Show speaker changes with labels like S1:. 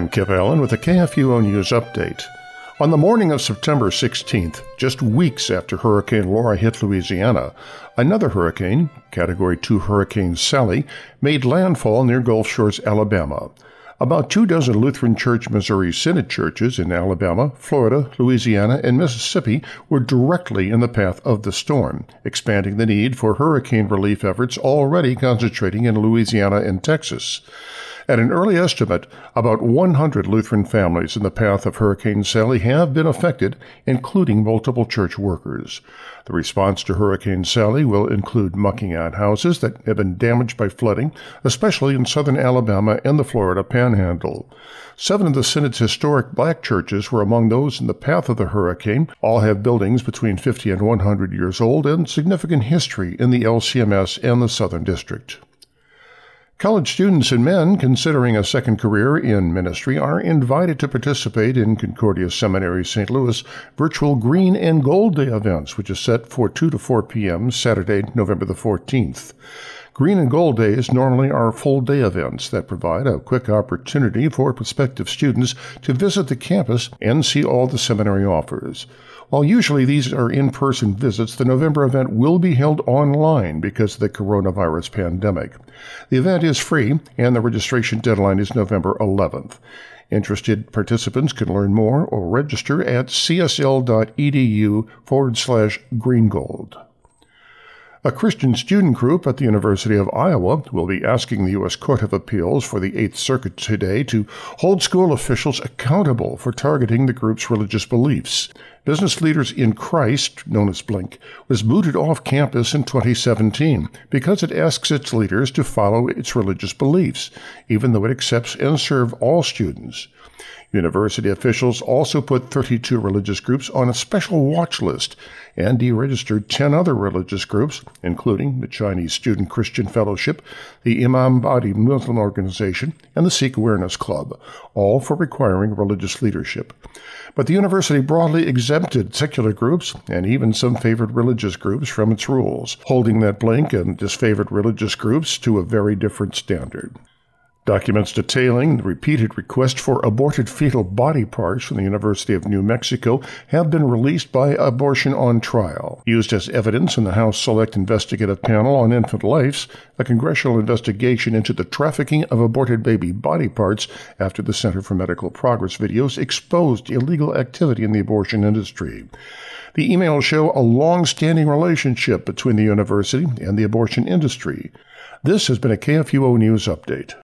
S1: I'm Kip Allen with a KFUO News Update. On the morning of September 16th, just weeks after Hurricane Laura hit Louisiana, another hurricane, Category 2 Hurricane Sally, made landfall near Gulf Shores, Alabama. About two dozen Lutheran Church Missouri Synod churches in Alabama, Florida, Louisiana, and Mississippi were directly in the path of the storm, expanding the need for hurricane relief efforts already concentrating in Louisiana and Texas. At an early estimate, about 100 Lutheran families in the path of Hurricane Sally have been affected, including multiple church workers. The response to Hurricane Sally will include mucking out houses that have been damaged by flooding, especially in southern Alabama and the Florida Panhandle. Seven of the Synod's historic black churches were among those in the path of the hurricane. All have buildings between 50 and 100 years old and significant history in the LCMS and the Southern District. College students and men considering a second career in ministry are invited to participate in Concordia Seminary St. Louis virtual Green and Gold Day events, which is set for 2 to 4 p.m. Saturday, November the 14th. Green and Gold Days normally are full day events that provide a quick opportunity for prospective students to visit the campus and see all the seminary offers. While usually these are in person visits, the November event will be held online because of the coronavirus pandemic. The event is free, and the registration deadline is November 11th. Interested participants can learn more or register at csl.edu forward slash greengold. A Christian student group at the University of Iowa will be asking the U.S. Court of Appeals for the Eighth Circuit today to hold school officials accountable for targeting the group's religious beliefs. Business Leaders in Christ, known as BLinC, was booted off campus in 2017 because it asks its leaders to follow its religious beliefs, even though it accepts and serves all students. University officials also put 32 religious groups on a special watch list and deregistered 10 other religious groups, including the Chinese Student Christian Fellowship, the Imam Mahdi Muslim Organization, and the Sikh Awareness Club, all for requiring religious leadership. But the university broadly exempted secular groups and even some favored religious groups from its rules, holding that BLinC and disfavored religious groups to a very different standard. Documents detailing the repeated request for aborted fetal body parts from the University of New Mexico have been released by Abortion on Trial. Used as evidence in the House Select Investigative Panel on Infant Lives, a congressional investigation into the trafficking of aborted baby body parts after the Center for Medical Progress videos exposed illegal activity in the abortion industry. The emails show a long standing relationship between the university and the abortion industry. This has been a KFUO News Update.